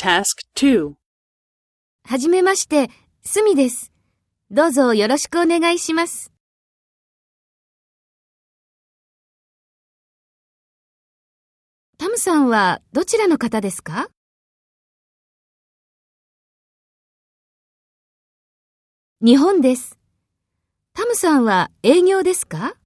Task 2. はじめまして、すみです。どうぞよろしくお願いします。タムさんはどちらの方ですか？日本です。タムさんは営業ですか？